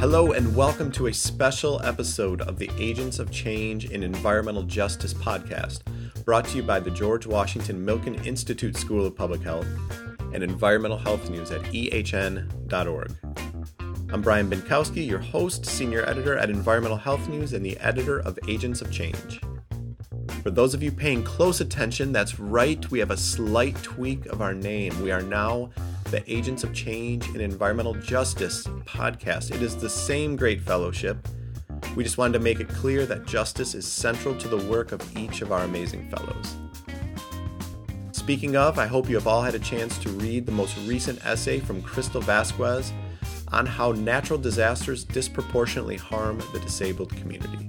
Hello, and welcome to a special episode of the Agents of Change in Environmental Justice podcast, brought to you by the George Washington Milken Institute School of Public Health and Environmental Health News at ehn.org. I'm Brian Bienkowski, your host, senior editor at Environmental Health News, and the editor of Agents of Change. For those of you paying close attention, that's right, we have a slight tweak of our name. We are now the Agents of Change in Environmental Justice podcast. It is the same great fellowship. We just wanted to make it clear that justice is central to the work of each of our amazing fellows. Speaking of, I hope you have all had a chance to read the most recent essay from Crystal Vasquez on how natural disasters disproportionately harm the disabled community.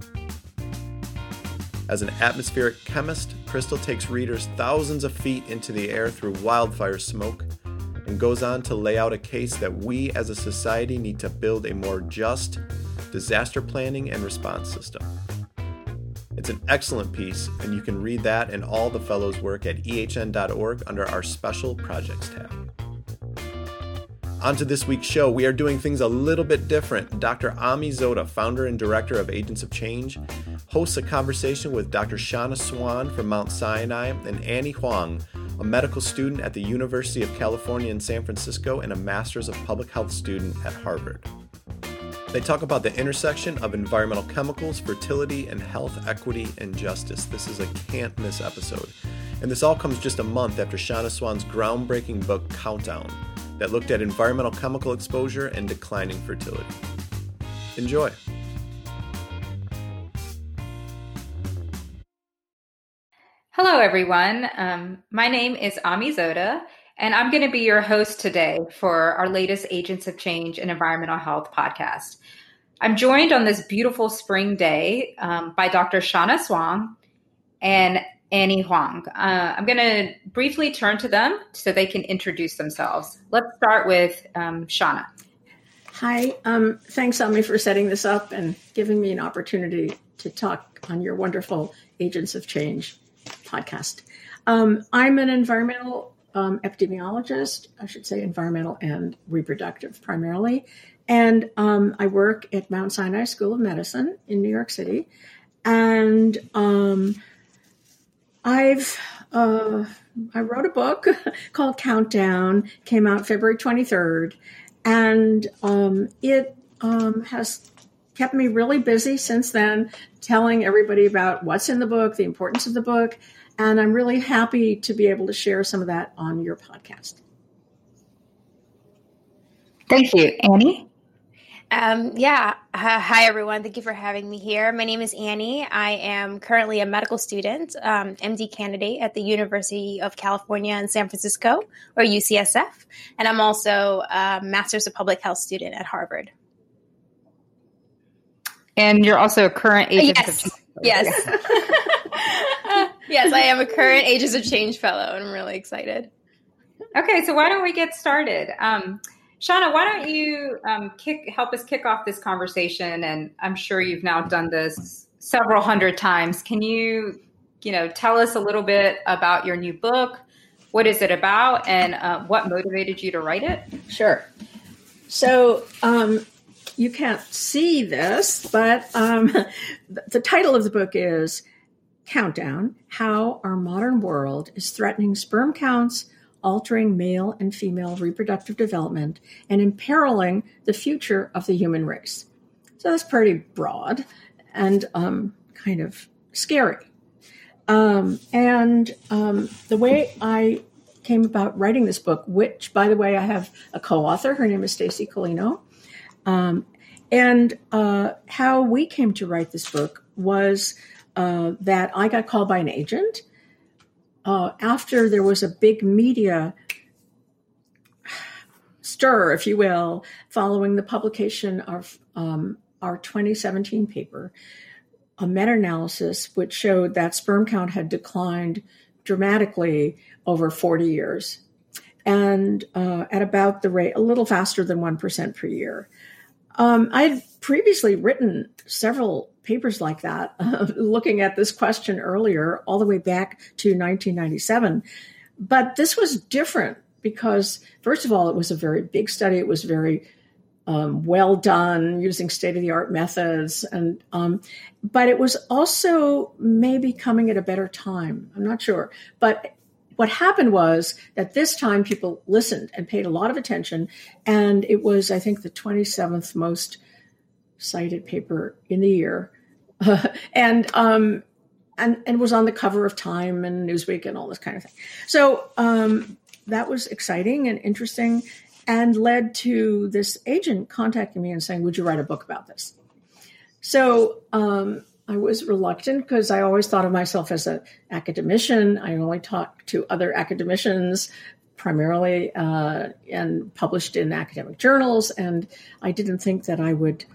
As an atmospheric chemist, Crystal takes readers thousands of feet into the air through wildfire smoke and goes on to lay out a case that we as a society need to build a more just disaster planning and response system. It's an excellent piece, and you can read that and all the fellows' work at ehn.org under our special projects tab. On to this week's show, we are doing things a little bit different. Dr. Ami Zota, founder and director of Agents of Change, hosts a conversation with Dr. Shanna Swan from Mount Sinai and Annie Huang, a medical student at the University of California in San Francisco and a Masters of Public Health student at Harvard. They talk about the intersection of environmental chemicals, fertility, and health equity and justice. This is a can't miss episode. And this all comes just a month after Shanna Swan's groundbreaking book, Countdown, that looked at environmental chemical exposure and declining fertility. Enjoy. Hello, everyone. Um, my name is Ami Zota, and I'm going to be your host today for our latest Agents of Change and Environmental Health podcast. I'm joined on this beautiful spring day um, by Dr. Shanna Swan and Annie Huang. Uh, I'm going to briefly turn to them so they can introduce themselves. Let's start with um, Shanna. Hi, um, thanks, Ami, for setting this up and giving me an opportunity to talk on your wonderful Agents of Change podcast. Um, I'm an environmental um, epidemiologist, I should say environmental and reproductive primarily. And um, I work at Mount Sinai School of Medicine in New York City. And um, I've uh, I wrote a book called Countdown, came out February 23rd, and um, it um, has kept me really busy since then, telling everybody about what's in the book, the importance of the book, and I'm really happy to be able to share some of that on your podcast. Thank you. Annie? Um, yeah. Uh, hi, everyone. Thank you for having me here. My name is Annie. I am currently a medical student, um, MD candidate at the University of California in San Francisco, or UCSF. And I'm also a Master's of Public Health student at Harvard. And you're also a current agent yes. of Yes. yes, I am a current Agents of Change fellow, and I'm really excited. Okay, so why don't we get started? Um, Shauna, why don't you um, kick, help us kick off this conversation? And I'm sure you've now done this several hundred times. Can you, you know, tell us a little bit about your new book? What is it about, and uh, what motivated you to write it? Sure. So um, you can't see this, but um, the title of the book is Countdown How Our Modern World is Threatening Sperm Counts, Altering Male and Female Reproductive Development, and Imperiling the Future of the Human Race. So that's pretty broad and um, kind of scary. Um, and um, the way I came about writing this book, which, by the way, I have a co-author. Her name is Stacey Colino. Um, and uh, how we came to write this book was uh, that I got called by an agent uh, after there was a big media stir, if you will, following the publication of um, our 2017 paper, a meta analysis which showed that sperm count had declined dramatically over 40 years and uh, at about the rate, a little faster than 1% per year. Um, I had previously written several papers like that, uh, looking at this question earlier, all the way back to 1997. But this was different because, first of all, it was a very big study. It was very um, well done, using state of the art methods, and um, but it was also maybe coming at a better time. I'm not sure, but what happened was that this time people listened and paid a lot of attention, and it was I think the 27th most cited paper in the year, and um, and and was on the cover of Time and Newsweek and all this kind of thing. So um, that was exciting and interesting and led to this agent contacting me and saying, Would you write a book about this? So um, I was reluctant because I always thought of myself as an academician. I only talked to other academicians primarily uh, and published in academic journals. And I didn't think that I would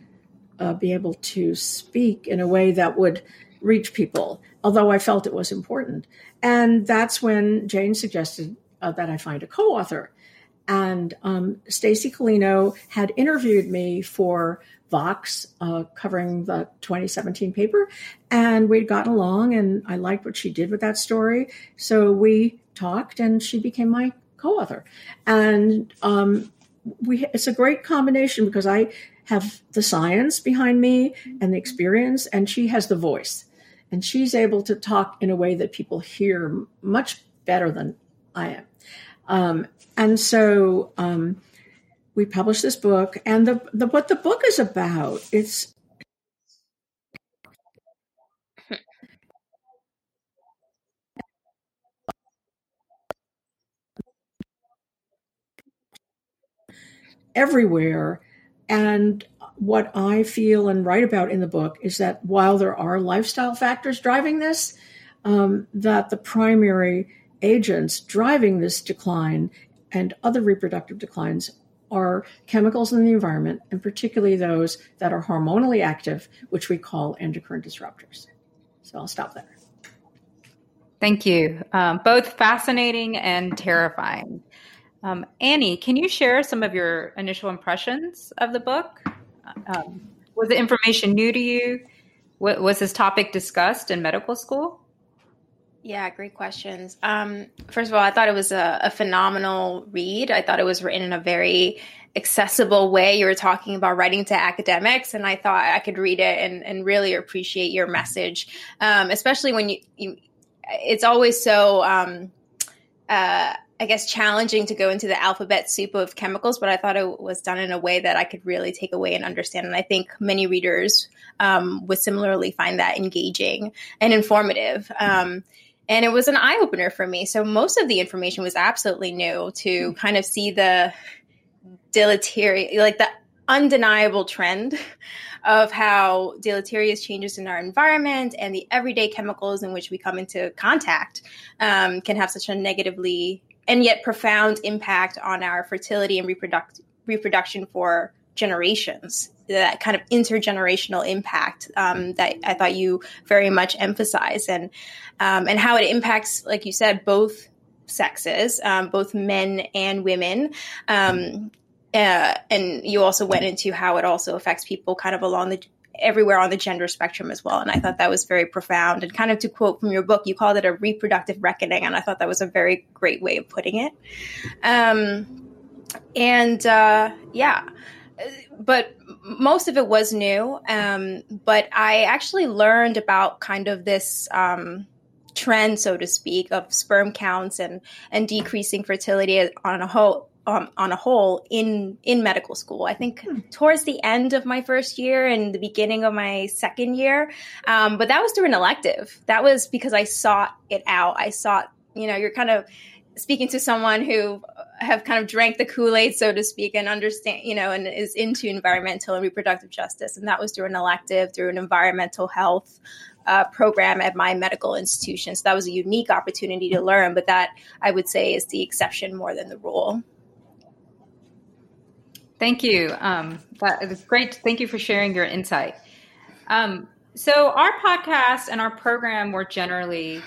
uh, be able to speak in a way that would reach people, although I felt it was important. And that's when Jane suggested uh, that I find a co author. And um, Stacey Colino had interviewed me for Vox, uh, covering the 2017 paper, and we'd gotten along, and I liked what she did with that story. So we talked, and she became my co-author. And um, we, it's a great combination because I have the science behind me and the experience, and she has the voice, and she's able to talk in a way that people hear much better than I am. Um, and so um, we published this book, and the, the what the book is about. It's everywhere. And what I feel and write about in the book is that while there are lifestyle factors driving this, um, that the primary agents driving this decline and other reproductive declines are chemicals in the environment, and particularly those that are hormonally active, which we call endocrine disruptors. So I'll stop there. Thank you. Um, both fascinating and terrifying. Um, Annie, can you share some of your initial impressions of the book? Um, was the information new to you? was this topic discussed in medical school? Yeah, great questions. Um, first of all, I thought it was a, a, phenomenal read. I thought it was written in a very accessible way. You were talking about writing to academics, and I thought I could read it and, and really appreciate your message, um, especially when you, you, It's always so. Um, uh, I guess challenging to go into the alphabet soup of chemicals, but I thought it was done in a way that I could really take away and understand. And I think many readers um, would similarly find that engaging and informative. Um, and it was an eye opener for me. So most of the information was absolutely new to kind of see the deleterious, like the undeniable trend of how deleterious changes in our environment and the everyday chemicals in which we come into contact um, can have such a negatively and yet profound impact on our fertility and reproduct- reproduction for generations that kind of intergenerational impact um, that I thought you very much emphasized, and um, and how it impacts, like you said, both sexes, um, both men and women. Um, uh, and you also went into how it also affects people kind of along the everywhere on the gender spectrum as well. And I thought that was very profound. And kind of to quote from your book, you called it a reproductive reckoning, and I thought that was a very great way of putting it. Um, and uh, yeah, but most of it was new. Um, but I actually learned about kind of this um, trend, so to speak, of sperm counts and and decreasing fertility on a whole. Um, on a whole, in in medical school, I think hmm. towards the end of my first year and the beginning of my second year, um, but that was through an elective. That was because I sought it out. I sought, you know, you're kind of speaking to someone who have kind of drank the kool-aid so to speak and understand you know and is into environmental and reproductive justice and that was through an elective through an environmental health uh, program at my medical institution so that was a unique opportunity to learn but that i would say is the exception more than the rule thank you. Um, that is great. Thank you for sharing your insight. Um, so our podcast and our program more generally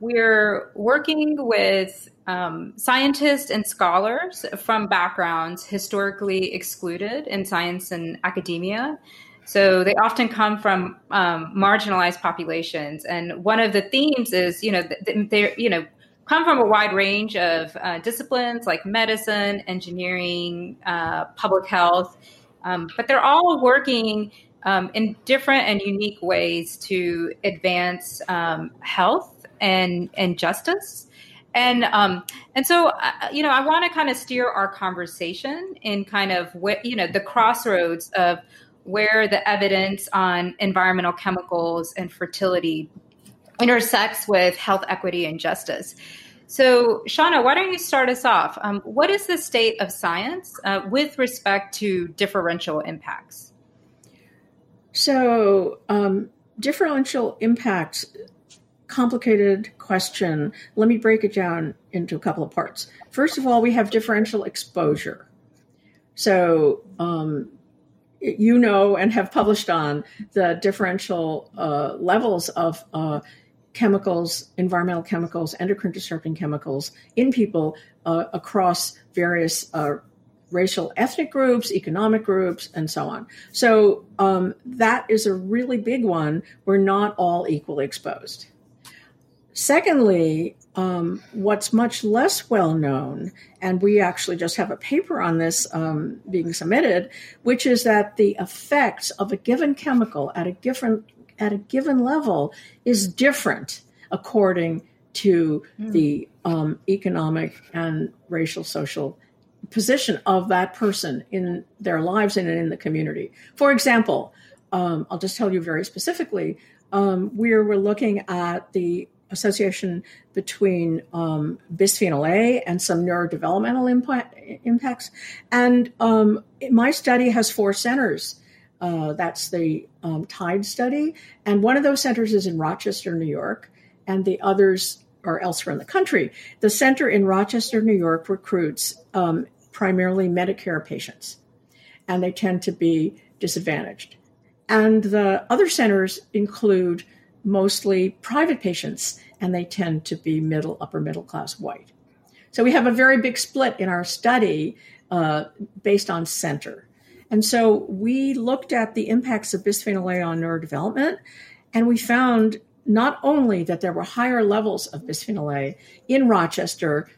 we're working with um, scientists and scholars from backgrounds historically excluded in science and academia. So they often come from um, marginalized populations, and one of the themes is, you know, they you know come from a wide range of uh, disciplines like medicine, engineering, uh, public health, Um, but they're all working um, in different and unique ways to advance um, health and and justice. And um, and so uh, you know, I want to kind of steer our conversation in kind of what you know the crossroads of where the evidence on environmental chemicals and fertility intersects with health equity and justice. So, Shauna, why don't you start us off? Um, what is the state of science uh, with respect to differential impacts? So, um, differential impacts, complicated question. Let me break it down into a couple of parts. First of all, we have differential exposure. So, um, you know and have published on the differential uh, levels of uh, chemicals, environmental chemicals, endocrine disrupting chemicals in people uh, across various uh, racial ethnic groups, economic groups, and so on. So um, that is a really big one. We're not all equally exposed. Secondly, um, what's much less well known, and we actually just have a paper on this um, being submitted, which is that the effects of a given chemical at a given at a given level is different according to mm. the um, economic and racial social position of that person in their lives and in the community. For example, um, I'll just tell you very specifically, um, we're, we're looking at the association between um, bisphenol A and some neurodevelopmental impact, impacts. And um, my study has four centers. Uh, that's the um, TIDE study. And one of those centers is in Rochester, New York, and the others are elsewhere in the country. The center in Rochester, New York recruits um, primarily Medicare patients, and they tend to be disadvantaged. And the other centers include mostly private patients, and they tend to be middle, upper middle class white. So we have a very big split in our study uh, based on center. And so we looked at the impacts of bisphenol A on neurodevelopment, and we found not only that there were higher levels of bisphenol A in Rochester,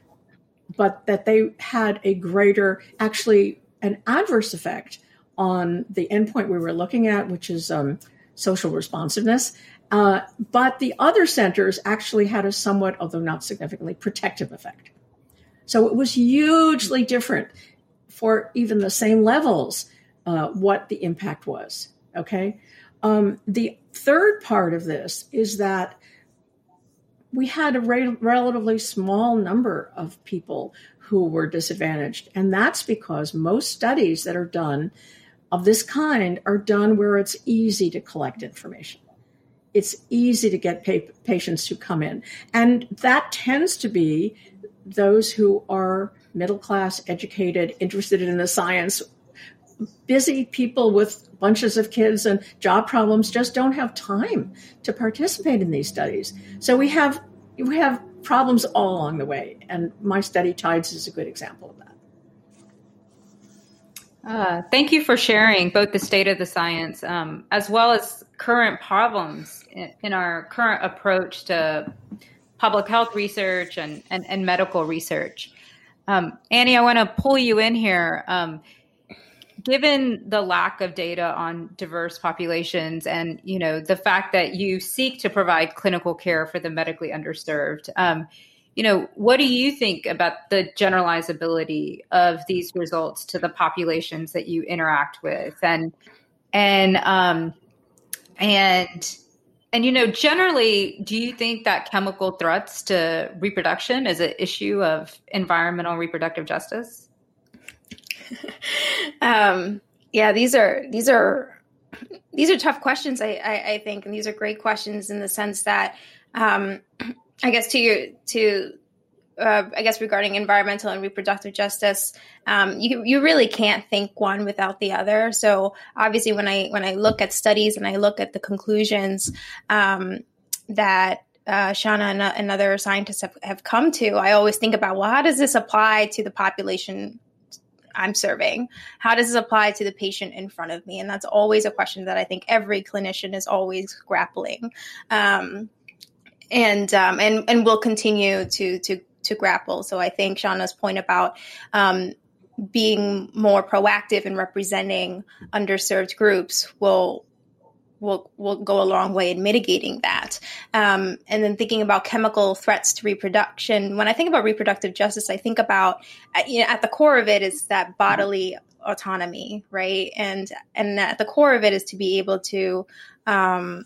but that they had a greater, actually, an adverse effect on the endpoint we were looking at, which is um, social responsiveness. Uh, but the other centers actually had a somewhat, although not significantly, protective effect. So it was hugely different for even the same levels uh, what the impact was. Okay. Um, the third part of this is that we had a re- relatively small number of people who were disadvantaged. And that's because most studies that are done of this kind are done where it's easy to collect information. It's easy to get pa- patients to come in. And that tends to be those who are middle class, educated, interested in the science, busy people with bunches of kids and job problems just don't have time to participate in these studies. So we have we have problems all along the way, and my study Tides is a good example of that. Uh, thank you for sharing both the state of the science um, as well as current problems in, in, our current approach to public health research and, and, and medical research. Um, Annie, I want to pull you in here. Um, given the lack of data on diverse populations and you know the fact that you seek to provide clinical care for the medically underserved um, you know what do you think about the generalizability of these results to the populations that you interact with? And and um and and you know generally do you think that chemical threats to reproduction is an issue of environmental reproductive justice um, yeah, these are these are these are tough questions. I, I, I think, and these are great questions in the sense that, um, I guess to your to uh, I guess regarding environmental and reproductive justice, um, you you really can't think one without the other. So obviously, when I when I look at studies and I look at the conclusions um, that uh, Shauna and, and, other scientists have, have come to, I always think about well, how does this apply to the population I'm serving? How does this apply to the patient in front of me? And that's always a question that I think every clinician is always grappling. Um, and um, and and will continue to to to grapple. So I think Shauna's point about um, being more proactive in representing underserved groups will will will go a long way in mitigating that. Um, and then thinking about chemical threats to reproduction. When I think about reproductive justice, I think about uh, you know, at the core of it is that bodily autonomy, right? And and at the core of it is to be able to um,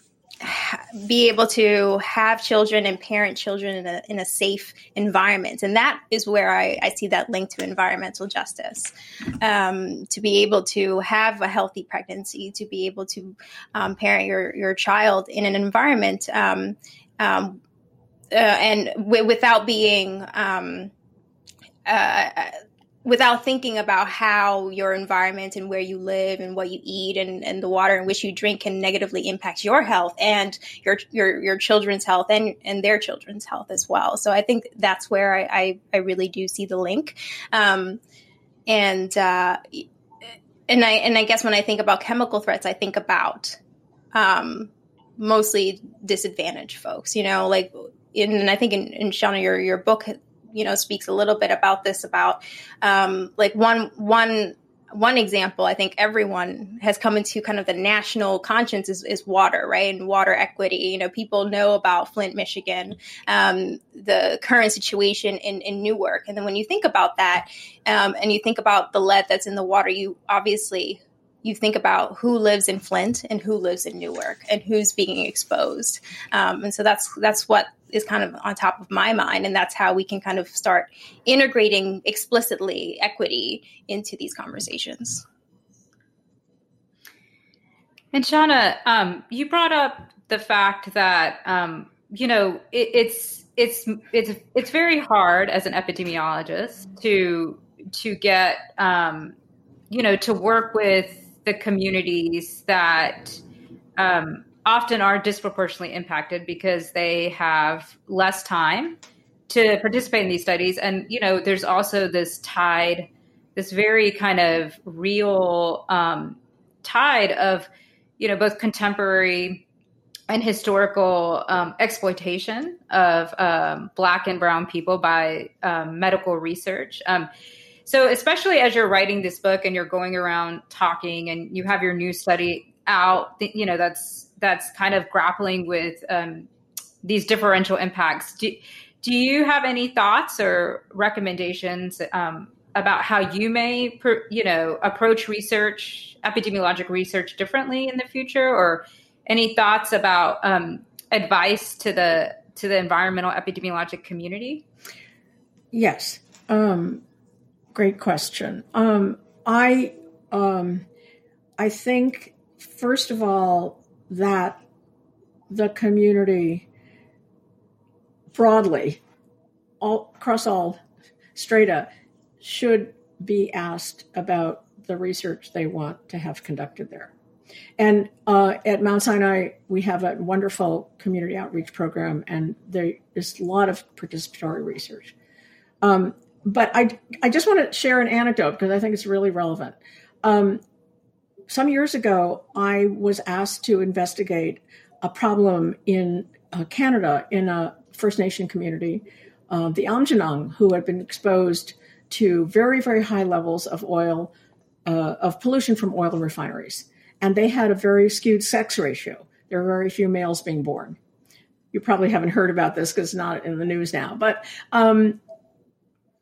be able to have children and parent children in a, in a safe environment. And that is where I, I see that link to environmental justice. Um, to be able to have a healthy pregnancy, to be able to um, parent your, your child in an environment um, um uh, and w- without being um, uh, without thinking about how your environment and where you live and what you eat and, and the water in which you drink can negatively impact your health and your your, your children's health and, and their children's health as well. So I think that's where I, I, I really do see the link. Um, and uh, and I and I guess when I think about chemical threats, I think about um, mostly disadvantaged folks. You know, like in, and I think in, in Shauna, your your book you know speaks a little bit about this about um, like one one one example i think everyone has come into kind of the national conscience is, is water right? And water equity. You know people know about flint michigan um, the current situation in, in newark. And then when you think about that um, and you think about the lead that's in the water you obviously you think about who lives in Flint and who lives in Newark and who's being exposed. Um, and so that's that's what is kind of on top of my mind, and that's how we can kind of start integrating explicitly equity into these conversations. And Shauna, um, you brought up the fact that um, you know it, it's it's it's it's very hard as an epidemiologist to to get um, you know to work with the communities that um, often are disproportionately impacted because they have less time to participate in these studies. And, you know, there's also this tide, this very kind of real um, tide of, you know, both contemporary and historical um, exploitation of um, Black and Brown people by um, medical research. Um, so, especially as you're writing this book and you're going around talking and you have your new study out, you know, that's that's kind of grappling with um, these differential impacts. Do, do you have any thoughts or recommendations um, about how you may, you know, approach research, epidemiologic research differently in the future, or any thoughts about um, advice to the to the environmental epidemiologic community? Yes. Um, Great question. Um, I um, I think first of all that the community broadly, all across all strata, should be asked about the research they want to have conducted there. And uh, at Mount Sinai, we have a wonderful community outreach program, and there is a lot of participatory research. Um, but I, I just want to share an anecdote because I think it's really relevant. Um, some years ago, I was asked to investigate a problem in uh, Canada in a First Nation community, uh, the Aamjiwnaang, who had been exposed to very, very high levels of oil, uh, of pollution from oil refineries. And they had a very skewed sex ratio. There were very few males being born. You probably haven't heard about this because it's not in the news now. But um,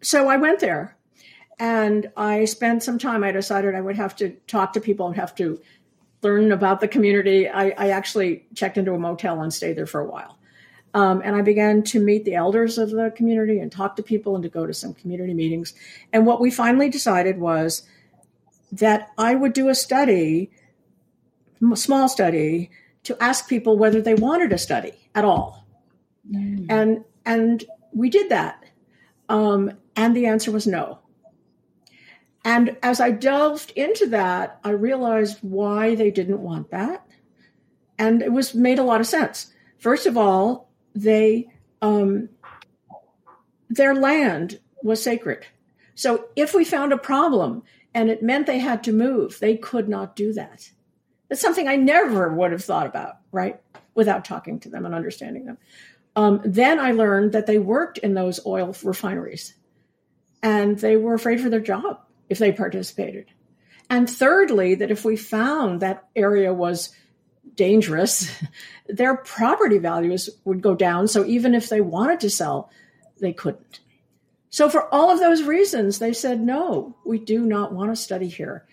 so I went there and I spent some time. I decided I would have to talk to people and have to learn about the community. I, I actually checked into a motel and stayed there for a while. Um, and I began to meet the elders of the community and talk to people and to go to some community meetings. And what we finally decided was that I would do a study, a small study, to ask people whether they wanted a study at all. Mm. And and we did that. Um, and the answer was no. And as I delved into that, I realized why they didn't want that. And it was made a lot of sense. First of all, they um, their land was sacred. So if we found a problem and it meant they had to move, they could not do that. That's something I never would have thought about, right? Without talking to them and understanding them. Um, then I learned that they worked in those oil refineries and they were afraid for their job if they participated. And thirdly, that if we found that area was dangerous, their property values would go down. So even if they wanted to sell, they couldn't. So for all of those reasons, they said, no, we do not want to study here.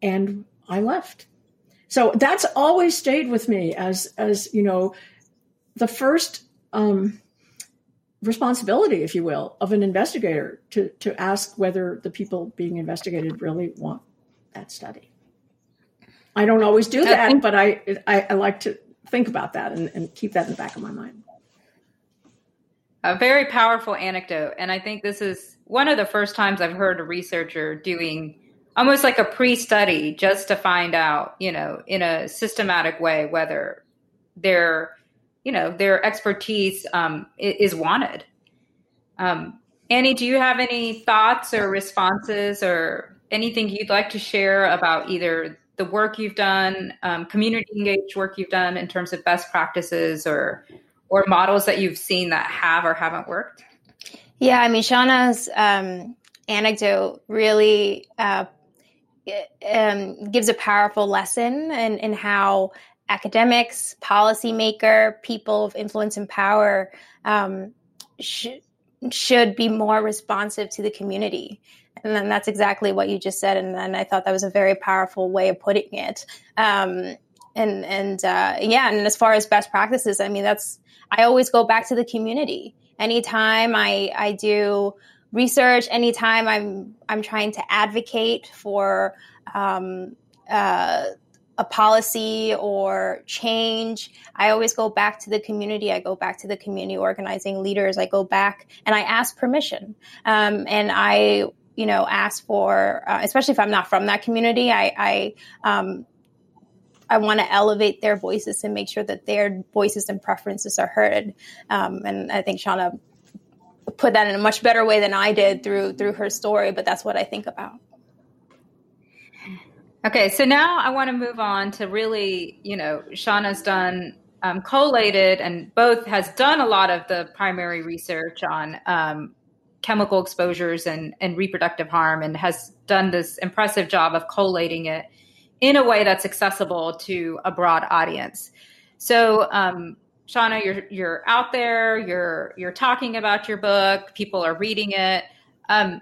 And I left. So that's always stayed with me as, as, you know, the first, um, responsibility, if you will, of an investigator to, to ask whether the people being investigated really want that study. I don't always do that, but I, I, I like to think about that and, and keep that in the back of my mind. A very powerful anecdote. And I think this is one of the first times I've heard a researcher doing almost like a pre study just to find out, you know, in a systematic way whether their, you know, their expertise um, is wanted. Um, Annie, do you have any thoughts or responses or anything you'd like to share about either the work you've done, um, community engaged work you've done in terms of best practices or or models that you've seen that have or haven't worked? Yeah, I mean, Shauna's um, anecdote really uh, um, gives a powerful lesson in, in how academics, policymaker, people of influence and power um, sh- should be more responsive to the community. And then that's exactly what you just said. And then I thought that was a very powerful way of putting it. Um, and and uh, yeah, and as far as best practices, I mean, that's I always go back to the community. Anytime I I do research, anytime I'm I'm trying to advocate for um, uh, a policy or change, I always go back to the community. I go back to the community organizing leaders. I go back and I ask permission. Um, and I you know, ask for, uh, especially if I'm not from that community, I, I, um, I want to elevate their voices and make sure that their voices and preferences are heard. Um, and I think Shauna put that in a much better way than I did through through her story. But that's what I think about. Okay, so now I want to move on to really, you know, Shauna's done um, collated and both has done a lot of the primary research on um, chemical exposures and, and reproductive harm and has done this impressive job of collating it in a way that's accessible to a broad audience. So, um, Shauna, you're you're out there, you're you're talking about your book, people are reading it. Um,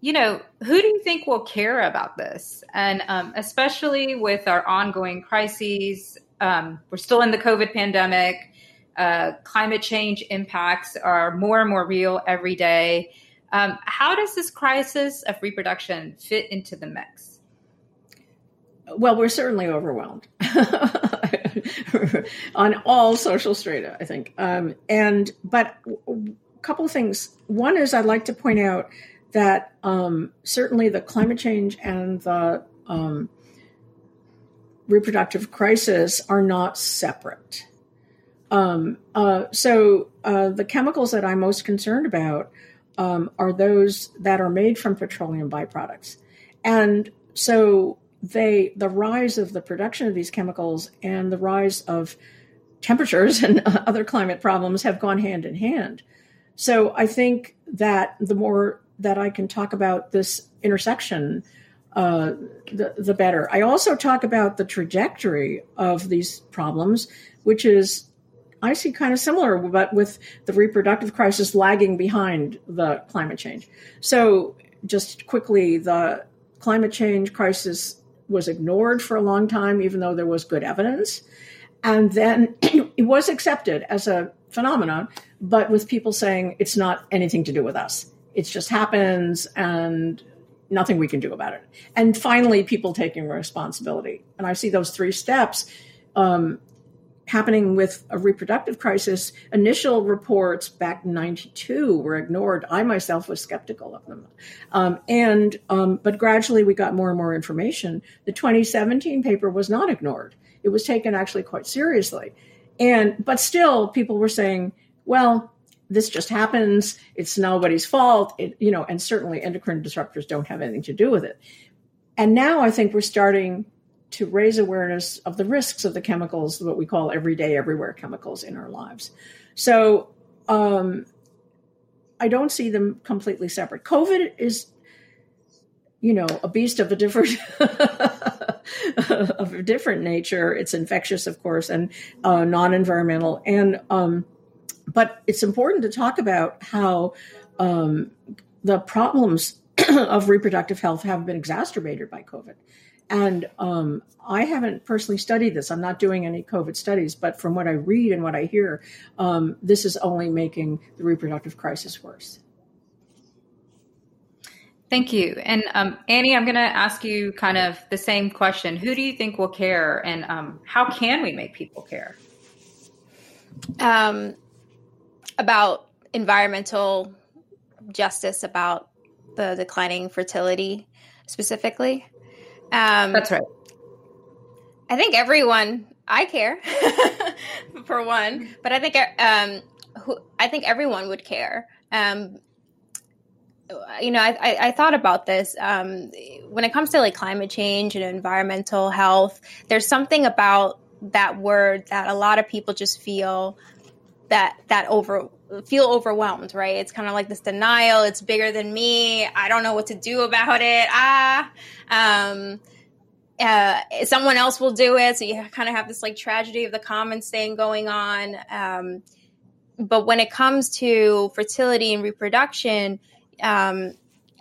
you know, who do you think will care about this? And um, especially with our ongoing crises, um, we're still in the COVID pandemic uh, climate change impacts are more and more real every day. Um, how does this crisis of reproduction fit into the mix? Well, we're certainly overwhelmed on all social strata, I think. Um, and but a couple of things. One is I'd like to point out that um, certainly the climate change and the um, reproductive crisis are not separate. Um, uh, so uh, the chemicals that I'm most concerned about um, are those that are made from petroleum byproducts, and so they the rise of the production of these chemicals and the rise of temperatures and other climate problems have gone hand in hand. So I think that the more that I can talk about this intersection, uh, the, the better. I also talk about the trajectory of these problems, which is I see kind of similar, but with the reproductive crisis lagging behind the climate change. So, just quickly, the climate change crisis was ignored for a long time, even though there was good evidence. And then it was accepted as a phenomenon, but with people saying it's not anything to do with us. It just happens and nothing we can do about it. And finally, people taking responsibility. And I see those three steps um, happening with a reproductive crisis, initial reports back in 92 were ignored. I myself was skeptical of them. Um, and, um, but gradually we got more and more information. The 2017 paper was not ignored. It was taken actually quite seriously. And, but still people were saying, well, this just happens. It's nobody's fault. It, you know, and certainly endocrine disruptors don't have anything to do with it. And now I think we're starting to raise awareness of the risks of the chemicals, what we call everyday, everywhere chemicals in our lives. So um, I don't see them completely separate. COVID is you know, a beast of a different of a different nature. It's infectious, of course, and uh, non-environmental. And um, but it's important to talk about how um, the problems of reproductive health have been exacerbated by COVID. And um, I haven't personally studied this. I'm not doing any COVID studies, but from what I read and what I hear, um, this is only making the reproductive crisis worse. Thank you. And um, Annie, I'm going to ask you kind of the same question. Who do you think will care, and um, how can we make people care? Um, about environmental justice, about the declining fertility specifically. Um, That's right. I think everyone. I care for one, but I think um, who, I think everyone would care. Um, you know, I, I, I, thought about this um, when it comes to like climate change and environmental health. There's something about that word that a lot of people just feel that that over feel overwhelmed, right? It's kind of like this denial. It's bigger than me. I don't know what to do about it. Ah, um, uh, someone else will do it. So you kind of have this like tragedy of the commons thing going on. Um, but when it comes to fertility and reproduction, um,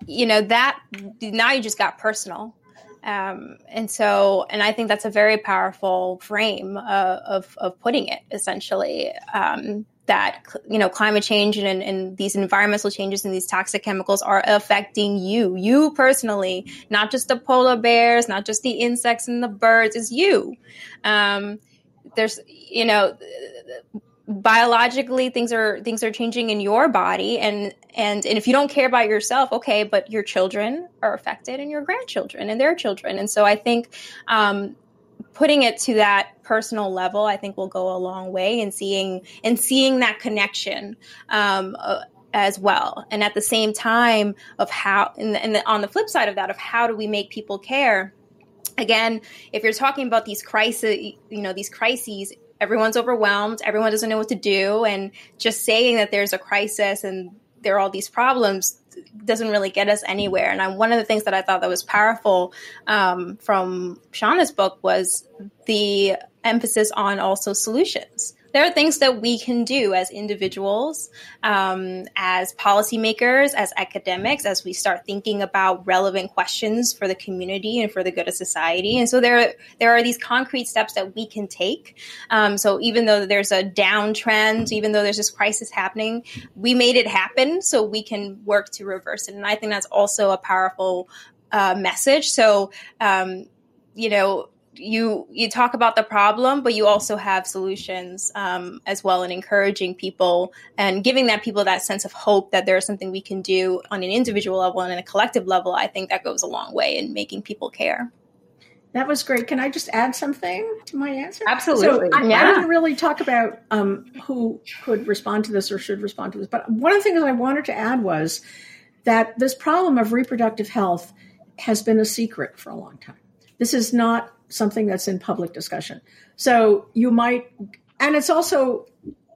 you know that now you just got personal um, and so and i think that's a very powerful frame uh, of, of putting it essentially um, that you know climate change and, and, these environmental changes and these toxic chemicals are affecting you. You personally not just the polar bears not just the insects and the birds is you. Um, there's you know biologically things are things are changing in your body and and and if you don't care about yourself okay but your children are affected and your grandchildren and their children. And so i think um, putting it to that personal level i think will go a long way in seeing and seeing that connection um, uh, as well. And at the same time of how and, and the, on the flip side of that of how do we make people care? Again if you're talking about these crises you know these crises everyone's overwhelmed, everyone doesn't know what to do, and just saying that there's a crisis and there are all these problems doesn't really get us anywhere. And I, one of the things that I thought that was powerful um, from Shauna's book was the emphasis on also solutions there are things that we can do as individuals, um, as policymakers, as academics, as we start thinking about relevant questions for the community and for the good of society. And so there, there are these concrete steps that we can take. Um, so even though there's a downtrend, even though there's this crisis happening, we made it happen, so we can work to reverse it. And I think that's also a powerful uh, message. So, um, you know you you talk about the problem, but you also have solutions um, as well, and encouraging people and giving that people that sense of hope that there is something we can do on an individual level and on a collective level. I think that goes a long way in making people care. That was great. Can I just add something to my answer? Absolutely. So I, yeah. I didn't really talk about um, who could respond to this or should respond to this, but one of the things I wanted to add was that this problem of reproductive health has been a secret for a long time. This is not something that's in public discussion. So you might, and it's also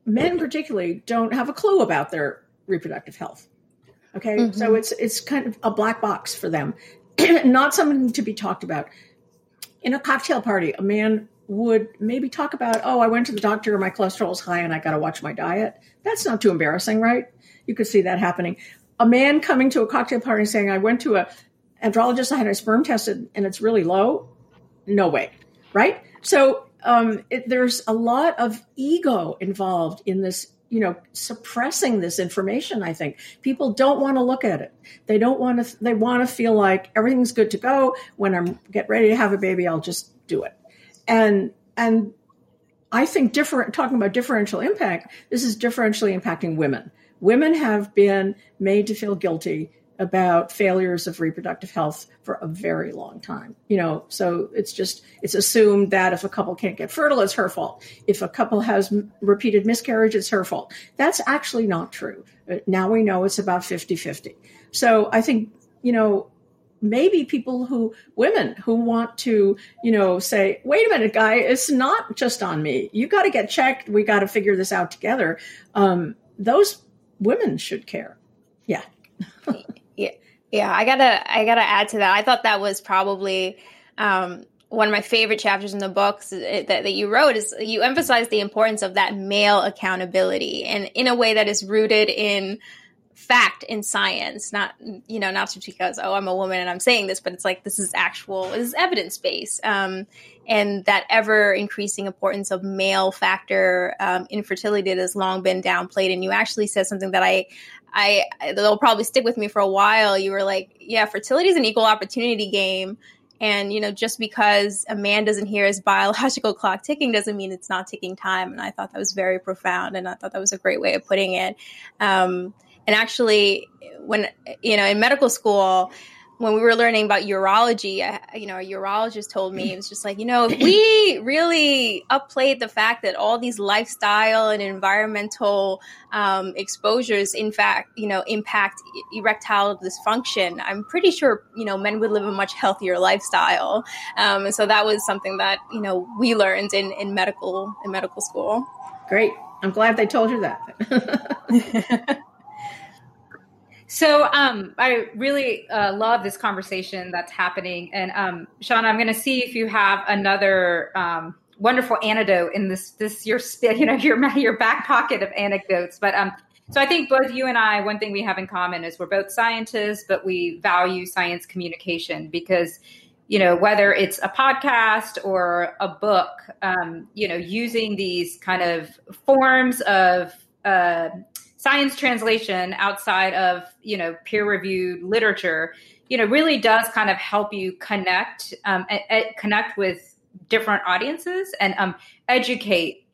men particularly don't have a clue about their reproductive health. Okay, mm-hmm. so it's it's kind of a black box for them, not something to be talked about. In a cocktail party, a man would maybe talk about, "Oh, I went to the doctor, my cholesterol is high, and I got to watch my diet." That's not too embarrassing, right? You could see that happening. A man coming to a cocktail party saying, "I went to a andrologist, I had a sperm tested, and it's really low." No way, right? So um, it, there's a lot of ego involved in this you know suppressing this information i think. People don't want to look at it. They don't want to they want to feel like everything's good to go. When i'm get ready to have a baby i'll just do it. And and i think different talking about differential impact this is differentially impacting women. Women have been made to feel guilty about failures of reproductive health for a very long time. You know, so it's just it's assumed that if a couple can't get fertile, it's her fault. If a couple has repeated miscarriage, it's her fault. That's actually not true. Uh, now we know it's about 50-50. So I think, you know, maybe people who women who want to you know say wait a minute guy it's not just on me you got to get checked we got to figure this out together um, those women should care yeah Yeah, I gotta I gotta add to that. I thought that was probably um, one of my favorite chapters in the books that, that you wrote is you emphasize the importance of that male accountability and in a way that is rooted in fact in science not you know not just because oh i'm a woman and i'm saying this but it's like this is actual this is evidence based um, and that ever increasing importance of male factor um, infertility that has long been downplayed and you actually said something that i i that'll probably stick with me for a while you were like yeah fertility is an equal opportunity game and, you know, just because a man doesn't hear his biological clock ticking doesn't mean it's not ticking time. And I thought that was very profound. And I thought that was a great way of putting it. Um, and actually, when, you know, in medical school, when we were learning about urology, I, you know, a urologist told me it was just like, you know, if we really upplayed the fact that all these lifestyle and environmental um, exposures, in fact, you know, impact erectile dysfunction, I'm pretty sure, you know, men would live a much healthier lifestyle. Um, and so that was something that you know we learned in in medical in medical school. Great. I'm glad they told you that. So um, I really uh, love this conversation that's happening, and um, Shanna, I'm going to see if you have another um, wonderful anecdote in this this your you know your your back pocket of anecdotes. But um, so I think both you and I, one thing we have in common is we're both scientists, but we value science communication because you know whether it's a podcast or a book, um, you know, using these kind of forms of uh, science translation outside of you know peer reviewed literature you know really does kind of help you connect um, connect with different audiences and um, educate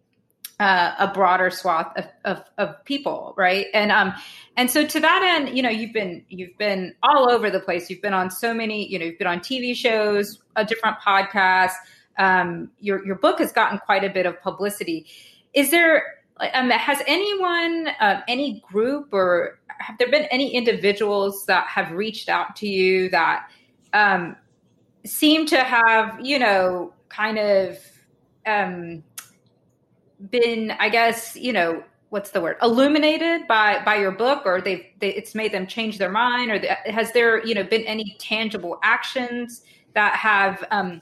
uh, a broader swath of, of, of, people right? And um and so to that end you know you've been you've been all over the place. You've been on so many you know you've been on tv shows a different podcast. Um your your book has gotten quite a bit of publicity. Is there um, has anyone, uh, any group, or have there been any individuals that have reached out to you that um, seem to have, you know, kind of um, been, I guess, you know, what's the word, illuminated by by your book, or they've they, it's made them change their mind, or has there, you know, been any tangible actions that have, um,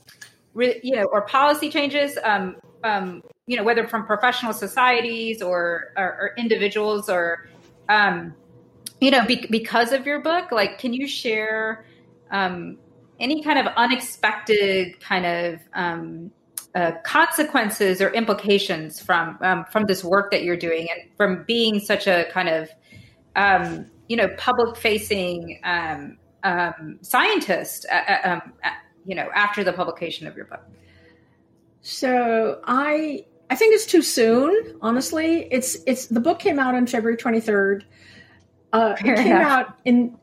re, you know, or policy changes um, um, you know, whether from professional societies or, or, or individuals or, um, you know, be, because of your book, like, can you share um, any kind of unexpected kind of um, uh, consequences or implications from um, from this work that you're doing and from being such a kind of um, you know public facing um, um, scientist uh, uh, uh, you know after the publication of your book? So i I think it's too soon. Honestly, it's it's the book came out on February twenty third. Uh, it came out in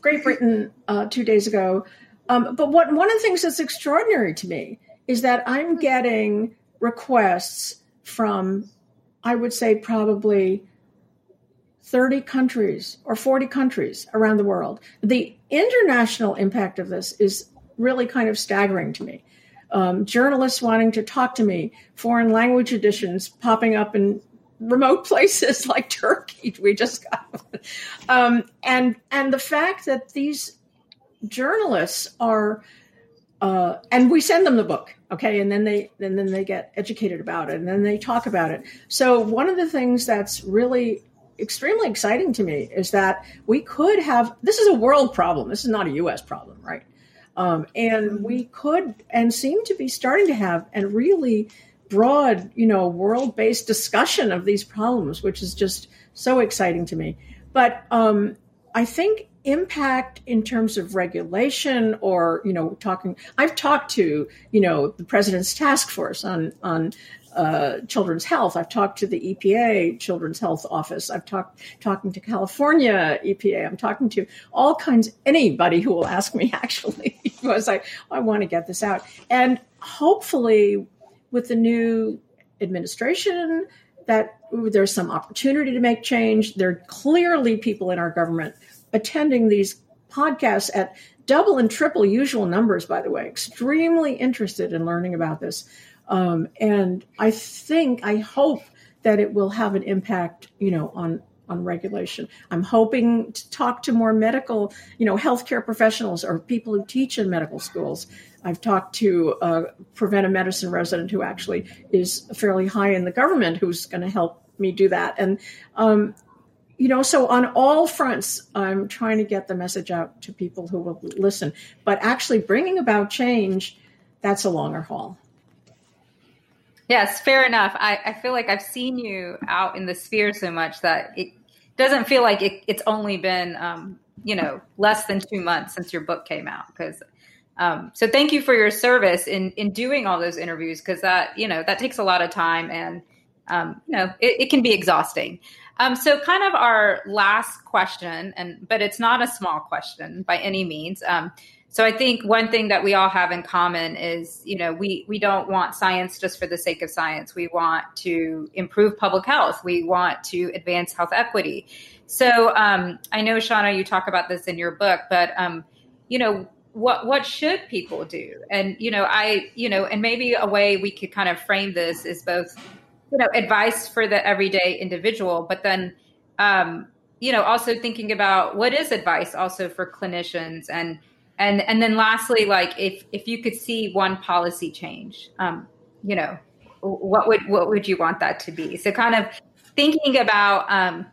Great Britain uh, two days ago. Um, but what one of the things that's extraordinary to me is that I'm getting requests from, I would say, probably 30 countries or 40 countries around the world. The international impact of this is really kind of staggering to me um, journalists wanting to talk to me, foreign language editions popping up in remote places like Turkey. We just got, um, and and the fact that these journalists are, uh, and we send them the book, okay, and then they and then they get educated about it, and then they talk about it. So one of the things that's really extremely exciting to me is that we could have this is a world problem. This is not a U.S. problem, right? Um, and we could and seem to be starting to have a really broad, you know, world based discussion of these problems, which is just so exciting to me. But um, I think impact in terms of regulation or you know talking i've talked to you know the president's task force on on uh, children's health. I've talked to the EPA Children's Health Office. I've talked talking to California EPA. I'm talking to all kinds anybody who will ask me actually because I I want to get this out and hopefully with the new administration that there's some opportunity to make change. There are clearly people in our government attending these podcasts at double and triple usual numbers, by the way, extremely interested in learning about this. Um, and I think, I hope that it will have an impact, you know, on on regulation. I'm hoping to talk to more medical, you know, healthcare professionals or people who teach in medical schools. I've talked to a preventive medicine resident who actually is fairly high in the government who's going to help me do that. And, um, you know, so on all fronts, I'm trying to get the message out to people who will listen. But actually bringing about change, that's a longer haul. Yes, fair enough. I, I feel like I've seen you out in the sphere so much that it doesn't feel like it, it's only been, um, you know, less than two months since your book came out. Because um, so thank you for your service in in doing all those interviews because that you know that takes a lot of time and um, you know it, it, can be exhausting. Um, so kind of our last question, and but it's not a small question by any means. Um, so I think one thing that we all have in common is, you know, we we don't want science just for the sake of science. We want to improve public health. We want to advance health equity. So um, I know, Shanna, you talk about this in your book, but um, you know, what what should people do? And you know, I you know, and maybe a way we could kind of frame this is both, you know, advice for the everyday individual, but then um, you know, also thinking about what is advice also for clinicians and and and then lastly like if if you could see one policy change um you know what would what would you want that to be? So kind of thinking about um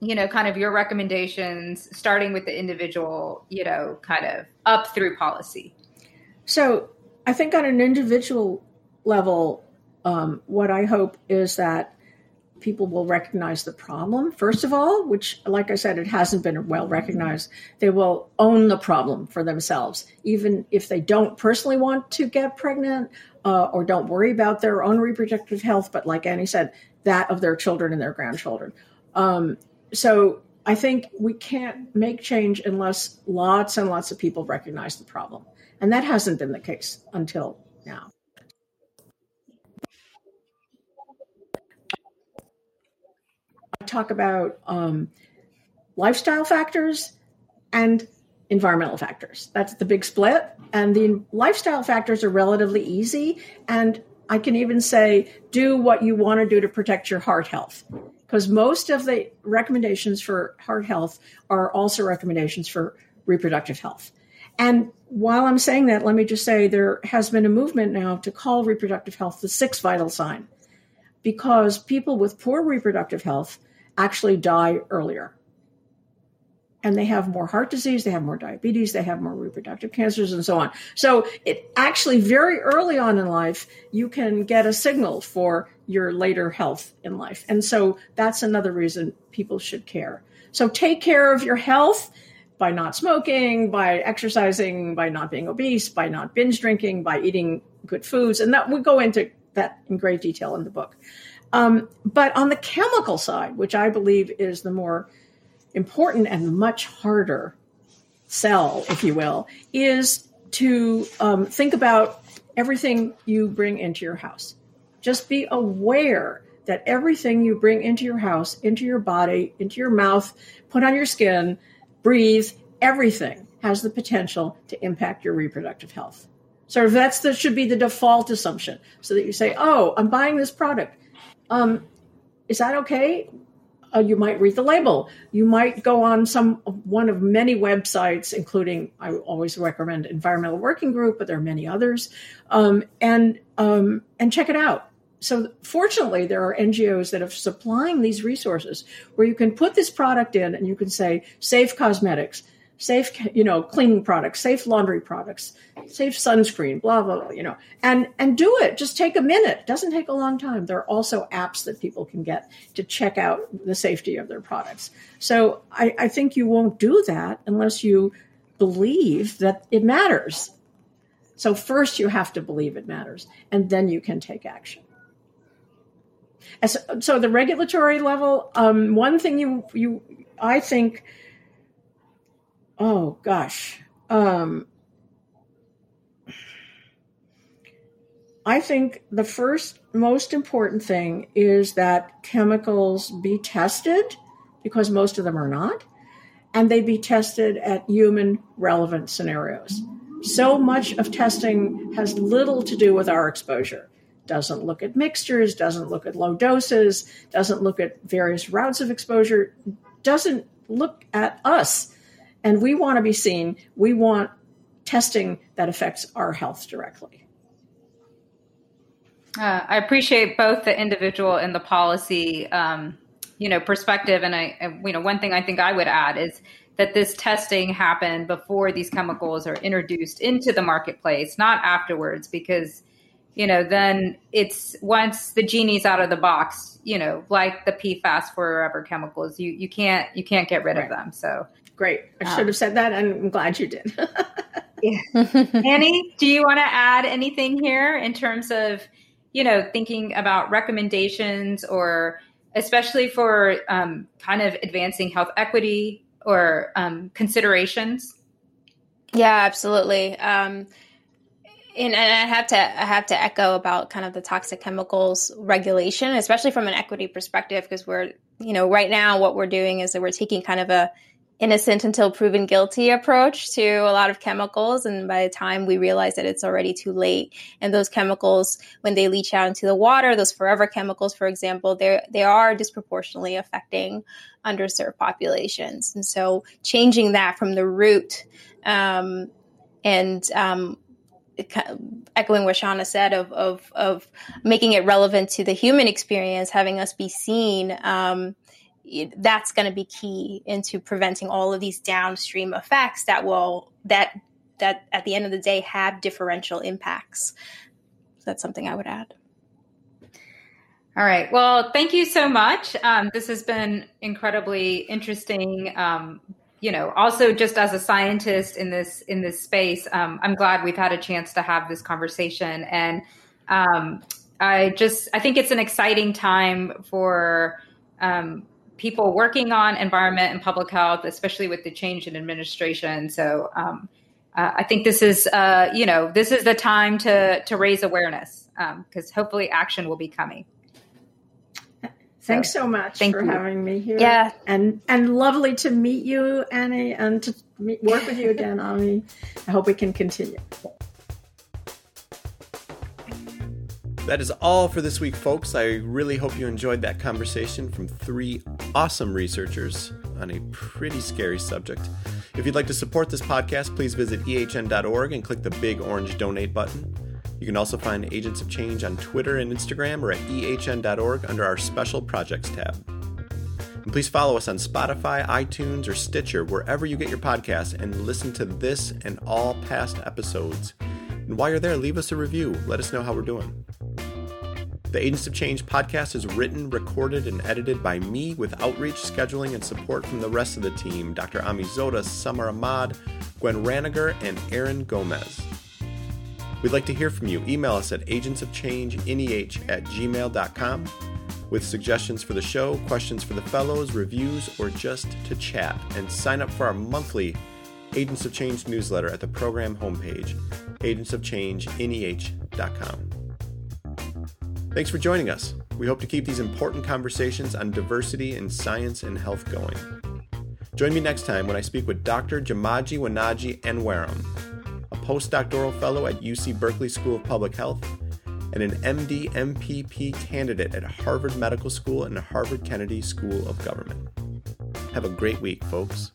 you know kind of your recommendations starting with the individual you know kind of up through policy. So i think on an individual level um, what i hope is that people will recognize the problem, first of all, which, like I said, it hasn't been well recognized. They will own the problem for themselves, even if they don't personally want to get pregnant uh, or don't worry about their own reproductive health, but like Annie said, that of their children and their grandchildren. Um, so I think we can't make change unless lots and lots of people recognize the problem. And that hasn't been the case until now. Talk about um, lifestyle factors and environmental factors. That's the big split. And the lifestyle factors are relatively easy. And I can even say, do what you want to do to protect your heart health. Because most of the recommendations for heart health are also recommendations for reproductive health. And while I'm saying that, let me just say there has been a movement now to call reproductive health the sixth vital sign because people with poor reproductive health actually die earlier. And they have more heart disease, they have more diabetes, they have more reproductive cancers, and so on. So, it actually very early on in life, you can get a signal for your later health in life. And so, that's another reason people should care. So, take care of your health by not smoking, by exercising, by not being obese, by not binge drinking, by eating good foods. And that we go into that in great detail in the book. Um, but on the chemical side, which I believe is the more important and much harder sell, if you will, is to um, think about everything you bring into your house. Just be aware that everything you bring into your house, into your body, into your mouth, put on your skin, breathe, everything has the potential to impact your reproductive health. So that's that should be the default assumption. So that you say, "Oh, I'm buying this product. Um, is that okay? Uh, you might read the label. You might go on some one of many websites, including I always recommend Environmental Working Group, but there are many others, um, and um, and check it out. So fortunately, there are NGOs that are supplying these resources where you can put this product in and you can say safe cosmetics, safe, you know, cleaning products, safe laundry products, safe sunscreen, blah, blah, blah, you know, and, and do it. Just take a minute. It doesn't take a long time. There are also apps that people can get to check out the safety of their products. So I, I think you won't do that unless you believe that it matters. So first you have to believe it matters and then you can take action. As, so the regulatory level, um, one thing you, you, I think, oh gosh. Um, I think the first most important thing is that chemicals be tested because most of them are not, and they be tested at human relevant scenarios. So much of testing has little to do with our exposure. doesn't look at mixtures, doesn't look at low doses, doesn't look at various routes of exposure, doesn't look at us. And we want to be seen. We want testing that affects our health directly. Uh, I appreciate both the individual and the policy, um, you know, perspective. And I, you know, one thing I think I would add is that this testing happened before these chemicals are introduced into the marketplace, not afterwards, because you know, then it's once the genie's out of the box, you know, like the PFAS forever chemicals, you you can't you can't get rid right. of them. So great. I um, should have said that, and I'm glad you did. yeah. Annie, do you want to add anything here in terms of, you know, thinking about recommendations or especially for um, kind of advancing health equity or um, considerations? Yeah, absolutely. Um, and, and I have to I have to echo about kind of the toxic chemicals regulation, especially from an equity perspective, because we're you know right now what we're doing is that we're taking kind of a innocent until proven guilty approach to a lot of chemicals. And by the time we realize that it's already too late and those chemicals when they leach out into the water those forever chemicals for example they they are disproportionately affecting underserved populations. And so changing that from the root um, and um, echoing what Shanna said of, of, of making it relevant to the human experience, having us be seen, um, that's going to be key into preventing all of these downstream effects that will that that at the end of the day have differential impacts. That's something I would add. All right. Well, thank you so much. Um, this has been incredibly interesting. Um, you know, also just as a scientist in this in this space, um, I'm glad we've had a chance to have this conversation, and um, I just I think it's an exciting time for um, people working on environment and public health, especially with the change in administration. So um, uh, I think this is uh, you know this is the time to to raise awareness because um, hopefully action will be coming. Thanks so much Thank for you. having me here. Yeah, and and lovely to meet you, Annie, and to meet, work with you again, Ami. I hope we can continue. That is all for this week, folks. I really hope you enjoyed that conversation from three awesome researchers on a pretty scary subject. If you'd like to support this podcast, please visit ehn.org and click the big orange donate button. You can also find Agents of Change on Twitter and Instagram or at ehn.org under our Special Projects tab. And please follow us on Spotify, iTunes, or Stitcher, wherever you get your podcasts, and listen to this and all past episodes. And while you're there, leave us a review. Let us know how we're doing. The Agents of Change podcast is written, recorded, and edited by me with outreach, scheduling, and support from the rest of the team Dr. Ami Zota, Summer Ahmad, Gwen Ranniger, and Aaron Gomez. We'd like to hear from you. Email us at agentsofchangeneh at gmail.com with suggestions for the show, questions for the fellows, reviews, or just to chat. And sign up for our monthly Agents of Change newsletter at the program homepage, agentsofchangeneh.com. Thanks for joining us. We hope to keep these important conversations on diversity in science and health going. Join me next time when I speak with Dr. Jamaji Wanaji Enwaram postdoctoral fellow at UC Berkeley School of Public Health, and an MD MPP candidate at Harvard Medical School and Harvard Kennedy School of Government. Have a great week, folks.